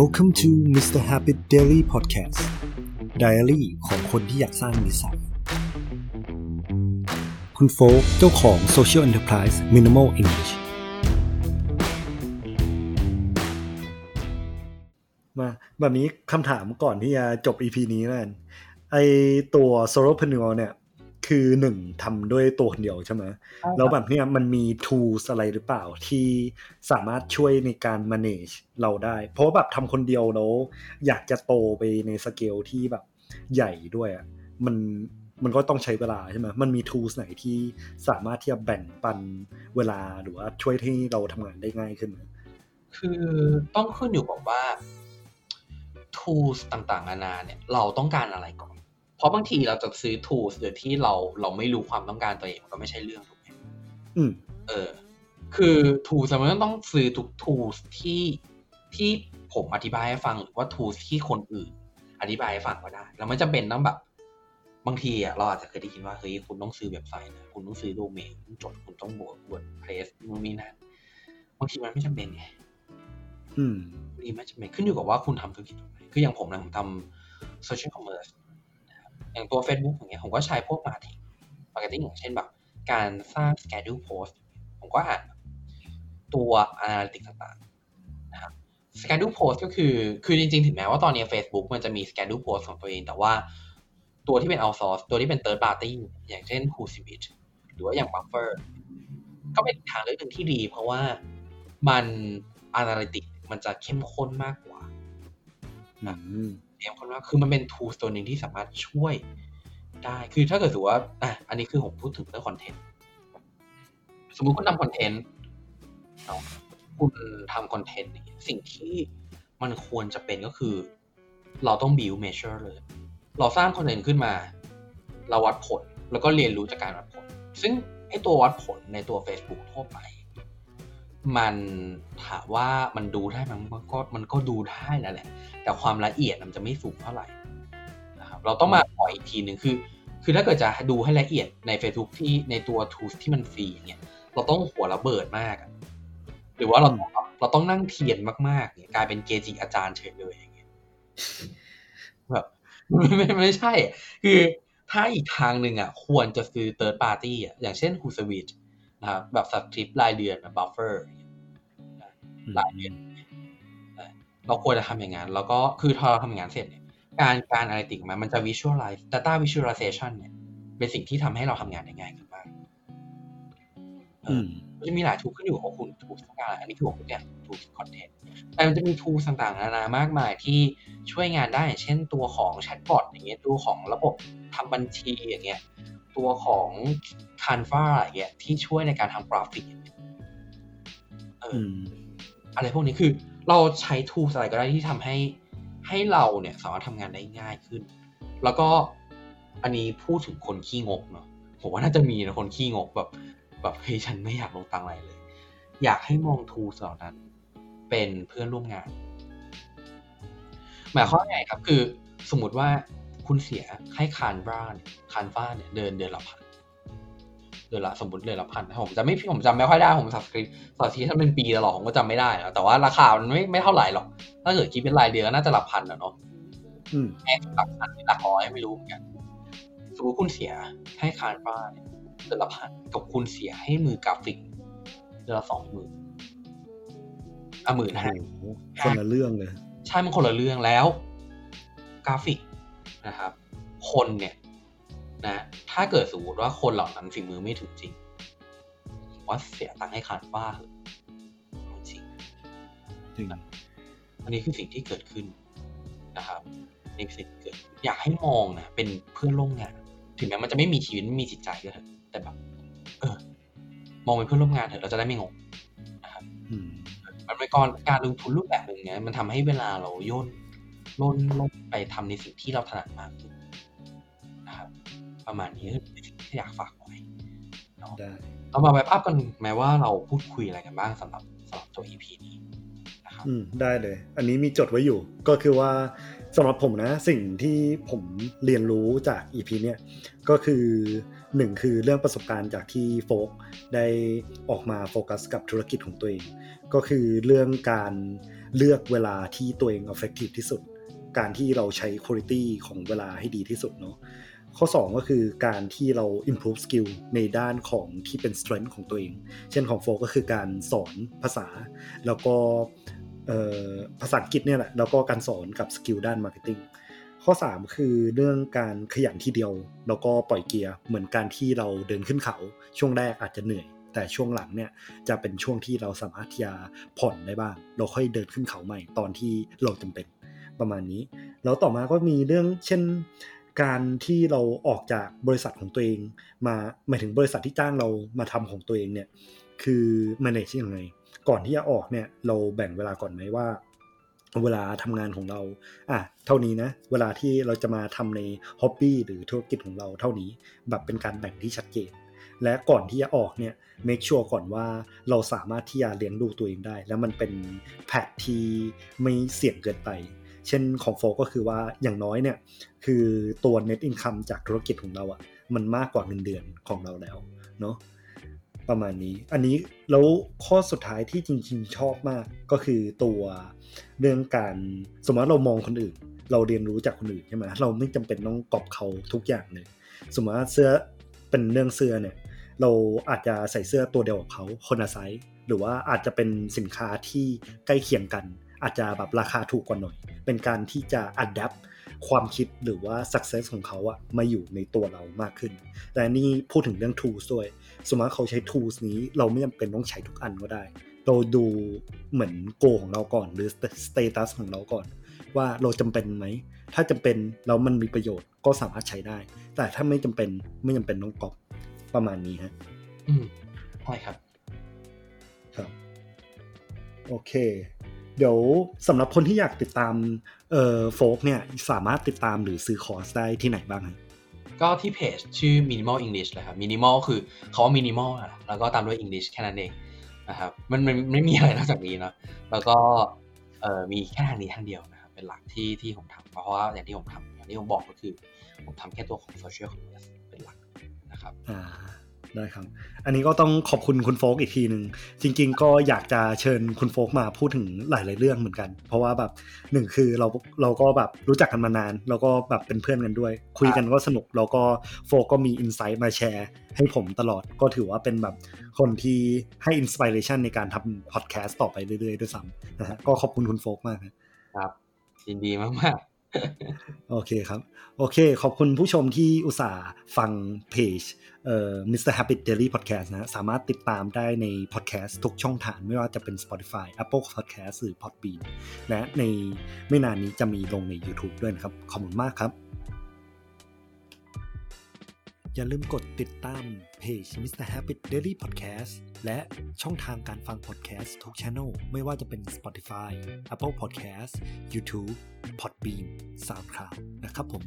Welcome to Mr. Habit Daily Podcast Diary ของคนที่อยากสร้างนิสัย คุณโฟกเจ้าของ Social Enterprise Minimal English มาแบบนี้คำถามก่อนที่จะจบ EP นี้นั่นไอตัว Solopreneur เนี่ย คือหนึ่งทำด้วยตัวคนเดียวใช่ไหมแล้วแบบเนี้ยมันมี tools อะไรหรือเปล่าที่สามารถช่วยในการ manage เราได้ เพราะว่าแบบทำคนเดียวแล้วอยากจะโตไปในสเกลที่แบบใหญ่ด้วยอะมันมันก็ต้องใช้เวลาใช่ไหมมันมี tools ไหนที่สามารถที่จะแบ่งปันเวลาหรือว่าช่วยให้เราทำงานได้ง่ายขึ้นไหมคือต้องขึ้นอยู่กับว่า tools ต่างๆนานาเนี่ย เราต้องการอะไรก่อน เพราะบางทีเราจะซื้อ tools โดยที่เราเราไม่รู้ความต้องการตัวเองมันก็ไม่ใช่เรื่องถูกไหมอืม เออ คือ tools มันต้องซื้อทุก tools ที่ที่ผมอธิบายให้ฟังหรือว่า tools ที่คนอื่น อธิบายให้ฟังก็ได้ แล้วไม่จำเป็นต้องแบบ บางทีอะเราอาจจะเคยได้ยินว่าเฮ้ยคุณต้องซื้อเว็บไซต์นะคุณต้องซื้อโดเมนคุณจดคุณต้องบวกบวดเพรสนู่นนี่นั่นบางทีมันไม่จำเป็นไงอืมดีไม่จำเป็นขึ้นอยู่กับว่าคุณทำธุรกิจอะไรคืออย่างผมนะผมทำ social commerce นะครับ อย่างตัว Facebook อย่างเงี้ยผมก็ใช้พวก marketing marketing อย่างเช่นแบบการสร้าง schedule post ผมก็อ่านตัว analytics ต่างๆนะครับ schedule post ก็คือคือจริงๆ ถึงแม้ว่าตอนนี้ Facebook มันจะมี schedule post ของตัวเอง แต่ว่าตัวที่เป็น outsource ตัวที่เป็น third party อย่างเช่น Hootsuite หรือว่าอย่าง Buffer ก็เป็นทางเลือกหนึ่งที่ดี เพราะว่ามัน analytics มันจะเข้มข้นมากกว่า อืมเข้มข้นมากคือมันเป็น tools ตัวหนึ่งที่สามารถช่วยได้คือถ้าเกิดสมมติว่าอะอันนี้คือผมพูดถึงเรื่องคอนเทนต์สมมุติคุณทำคอนเทนต์เนาะคุณทำคอนเทนต์สิ่งที่มันควรจะเป็นก็คือ เราต้อง build measure เลย เราสร้างคอนเทนต์ขึ้นมา เราวัดผลแล้วก็เรียนรู้จากการวัดผล ซึ่งไอตัววัดผลในตัว Facebook ทั่วไป มันถามว่ามันดูได้มันก็มันก็ดูได้แหละแหละ แต่ความละเอียดมันจะไม่สูงเท่าไหร่นะครับเราต้องมาขออีกทีหนึ่งคือ คือถ้าเกิดจะดูให้ละเอียดใน Facebook ที่ในตัว tools ที่มันฟรีเนี่ย เราต้องหัวระเบิดมากหรือว่าเราเราต้องนั่งเทียนมากๆเนี่ยกลายเป็นเกจิอาจารย์เฉยเลยอย่างเงี้ยแบบไม่ไม่ไม่ใช่ คือถ้าอีกทางหนึ่งอะ ควรจะซื้อ third party อะอย่างเช่น Hootsuite นะครับแบบสคริปต์รายเดือนแบบ buffer อย่างเงี้ยรายเดือนเราควรจะทำอย่างนั้น แล้วก็คือพอเราทำอย่างนั้นเสร็จเนี่ยการการอะไรติกมันมันจะ visualize data visualization เนี่ยเป็นสิ่งที่ทำให้เราทำงานได้ง่ายขึ้นมากเออือมมันจะมีหลายทูขึ้นอยู่กับคุณทูต้องการอะไรอันนี้คือผมพูดเนี่ยทูคอนเทนต์แต่มันจะมีทูต่างๆนานามากมายที่ช่วยงานได้อย่างเช่นตัวของแชทบอทอย่างเงี้ยตัวของระบบทำบัญชีอย่างเงี้ย ตัวของ Canva อย่างเงี้ยที่ช่วยในการทำกราฟิกอย่างเงี้ยเอออือมอะไรพวกนี้คือเราใช้ทูอะไรก็ได้ที่ทำให้ให้เราเนี่ยสามารถทำงานได้ง่ายขึ้น แล้วก็อันนี้พูดถึงคนขี้งกเนาะผมว่าน่าจะมีนะคนขี้งกแบบ แบบเฮ้ยฉันไม่อยากลงตังค์อะไรเลย อยากให้มองทูเหล่านั้น เป็นเพื่อนร่วมงานหมายความว่าไงครับคือสมมติว่า คุณเสียให้ Canva Canva เนี่ยเดินเดือนละพันเดือนละสมมติเดือนละพันผมจะไม่ผมจำไม่ค่อยได้ผม subscribe subscribe ถ้าเป็นปีตลอดผมก็จำไม่ได้แล้วแต่ว่าราคามันไม่ไม่เท่าไหร่หรอก ถ้าเกิดคิดเป็นรายเดือนก็น่าจะหลักพันอะเนาะอืมแพงหลักพันหลักร้อยไม่รู้เหมือนกันสมมติคุณเสียให้ Canva เนี่ยเดือนละพันกับคุณเสียให้มือกราฟิกเดือนละสองหมื่นอะหมื่นโอ้ห้าโหคนละเรื่องเลย ใช่มันคนละเรื่องแล้ว กราฟิก นะครับ คนเนี่ยนะถ้าเกิดสมมติว่าคนเหล่านั้นฝีมือไม่ถึงจริงผมว่าเสียตังค์ให้คานฟ้าเหอะเอาจริงจริงอันนี้คือสิ่งที่เกิดขึ้นนะครับนี่คือสิ่งที่เกิดอยากให้มองนะเป็นเพื่อนร่วมงาน ถึงแม้มันจะไม่มีชีวิตไม่มีจิตใจก็เถอะแต่แบบเออ มองเป็นเพื่อนร่วมงานเถอะเราจะได้ไม่งงนะครับอืมมันเป็นการการลงทุนรูปแบบหนึ่งเนี่ยมันทำให้เวลาเราย่น ล่นล่นไปทำในสิ่งที่เราถนัดมากขึ้นนะครับ ประมาณนี้คือสิ่งที่อยากฝากไว้ได้เรามาไวภาพกันแม้ว่าเราพูดคุยอะไรกันบ้างสำหรับสำหรับตัว EP นี้นะครับอืมได้เลย อันนี้มีจดไว้อยู่ ก็คือว่าสำหรับผมนะ สิ่งที่ผมเรียนรู้จาก EP เนี่ยก็คือหนึ่งคือเรื่องประสบการณ์จากที่โฟกได้ออกมาโฟกัสกับธุรกิจของตัวเอง ก็คือเรื่องการเลือกเวลาที่ตัวเอง effective ที่สุด การที่เราใช้ quality ของเวลาให้ดีที่สุดเนาะข้อ 2 ก็คือการที่เรา improve skill ในด้านของที่เป็น strength ของตัวเอง เช่นของโฟก็คือการสอนภาษา แล้วก็ภาษาอังกฤษเนี่ยแหละ แล้วก็การสอนกับสกิลด้าน marketing ข้อ 3 คือเรื่องการขยันทีเดียว แล้วก็ปล่อยเกียร์ เหมือนการที่เราเดินขึ้นเขา ช่วงแรกอาจจะเหนื่อย แต่ช่วงหลังเนี่ยจะเป็นช่วงที่เราสามารถที่จะผ่อนได้บ้าง เราค่อยเดินขึ้นเขาใหม่ตอนที่เราจำเป็น ประมาณนี้ แล้วต่อมาก็มีเรื่องเช่นการที่เราออกจากบริษัทของตัวเองมาหมายถึงบริษัทที่จ้างเรามาทำของตัวเองเนี่ยคือ manage ยังไงก่อนที่จะออกเนี่ยเราแบ่งเวลาก่อนไหมว่า เวลาทำงานของเราอะเท่านี้นะเวลาที่เราจะมาทำในฮ็อบบี้หรือธุรกิจของเราเท่านี้แบบเป็นการแบ่งที่ชัดเจนและก่อนที่จะออกเนี่ย make sure ก่อนว่าเราสามารถที่จะเลี้ยงดูตัวเองได้ แล้วมันเป็นแพทที่ไม่เสี่ยงเกินไป เช่นของโฟก็คือว่าอย่างน้อยเนี่ยคือตัว net income จากธุรกิจของเราอะมันมากกว่าเงินเดือนของเราแล้วเนาะประมาณนี้ อันนี้แล้วข้อสุดท้ายที่จริงๆชอบมากก็คือตัวเรื่องการสมมติเรามองคนอื่น เราเรียนรู้จากคนอื่นใช่ไหมเราไม่จำเป็นต้องกอบเขาทุกอย่างเลยสมมติเสื้อเป็นเรื่องเสื้อเนี่ยเราอาจจะใส่เสื้อตัวเดียวกับเขาคนละไซส์หรือว่าอาจจะเป็นสินค้าที่ใกล้เคียงกัน อาจจะแบบราคาถูกกว่าหน่อย เป็นการที่จะ adapt ความคิดหรือว่า success ของเขาอะมาอยู่ในตัวเรามากขึ้น แต่นี่พูดถึงเรื่อง tools ด้วย สมมติเขาใช้ tools นี้เราไม่จำเป็นต้องใช้ทุกอันก็ได้ เราดูเหมือนโกของเราก่อน หรือ status ของเราก่อน ว่าเราจำเป็นไหม ถ้าจำเป็นแล้วมันมีประโยชน์ก็สามารถใช้ได้ แต่ถ้าไม่จำเป็นไม่จำเป็นต้องกรอบประมาณนี้ฮะ อืมใช่ครับ ครับ โอเค เดี๋ยวสำหรับคนที่อยากติดตามเอ่อโฟกเนี่ยสามารถติดตามหรือซื้อคอร์สได้ที่ไหนบ้างก็ที่เพจชื่อ minimal english เลยครับ minimal คือเขาว่า minimal แล้วก็ตามด้วย english แค่นั้นเองนะครับมันมันไม่มีอะไรนอกจากนี้เนาะแล้วก็เอ่อมีแค่ทางนี้ทางเดียวนะครับเป็นหลักที่ที่ผมทำเพราะว่าอย่างที่ผมทำอย่างที่ผมบอกก็คือ ผมทำแค่ตัวของ social commerce เป็นหลักนะครับอ่า ได้ครับ อันนี้ก็ต้องขอบคุณคุณโฟกอีกทีหนึ่งจริง ๆ ก็อยากจะเชิญคุณโฟกมาพูดถึงหลายๆเรื่องเหมือนกัน เพราะว่าแบบหนึ่งคือเราเราก็แบบรู้จักกันมานาน แล้วก็แบบเป็นเพื่อนกันด้วย คุยกันก็สนุกแล้วก็โฟกก็มีอินไซต์มาแชร์ ให้ผมตลอดก็ถือว่าเป็นแบบคนที่ให้อินสปิเรชันในการทำพอดแคสต์ต่อไปเรื่อยๆด้วยซ้ำนะฮะก็ขอบคุณคุณโฟกมากครับยินดีมากๆ โอเคครับ โอเค ขอบคุณผู้ชมที่อุตส่าห์ฟังเพจเอ่อ Mr. Habit Daily Podcast นะ สามารถติดตามได้ใน podcast ทุกช่องทางไม่ว่าจะเป็น Spotify Apple Podcast หรือ Podbean และในไม่นานนี้จะมีลงใน YouTube ด้วยนะครับ ขอบคุณมากครับ อย่าลืมกดติดตาม เพจ Mr. Habit Daily Podcast และช่องทางการฟัง podcast ทุกช anel ไม่ว่าจะเป็น Spotify, Apple Podcast, YouTube, Podbean, SoundCloud นะครับผม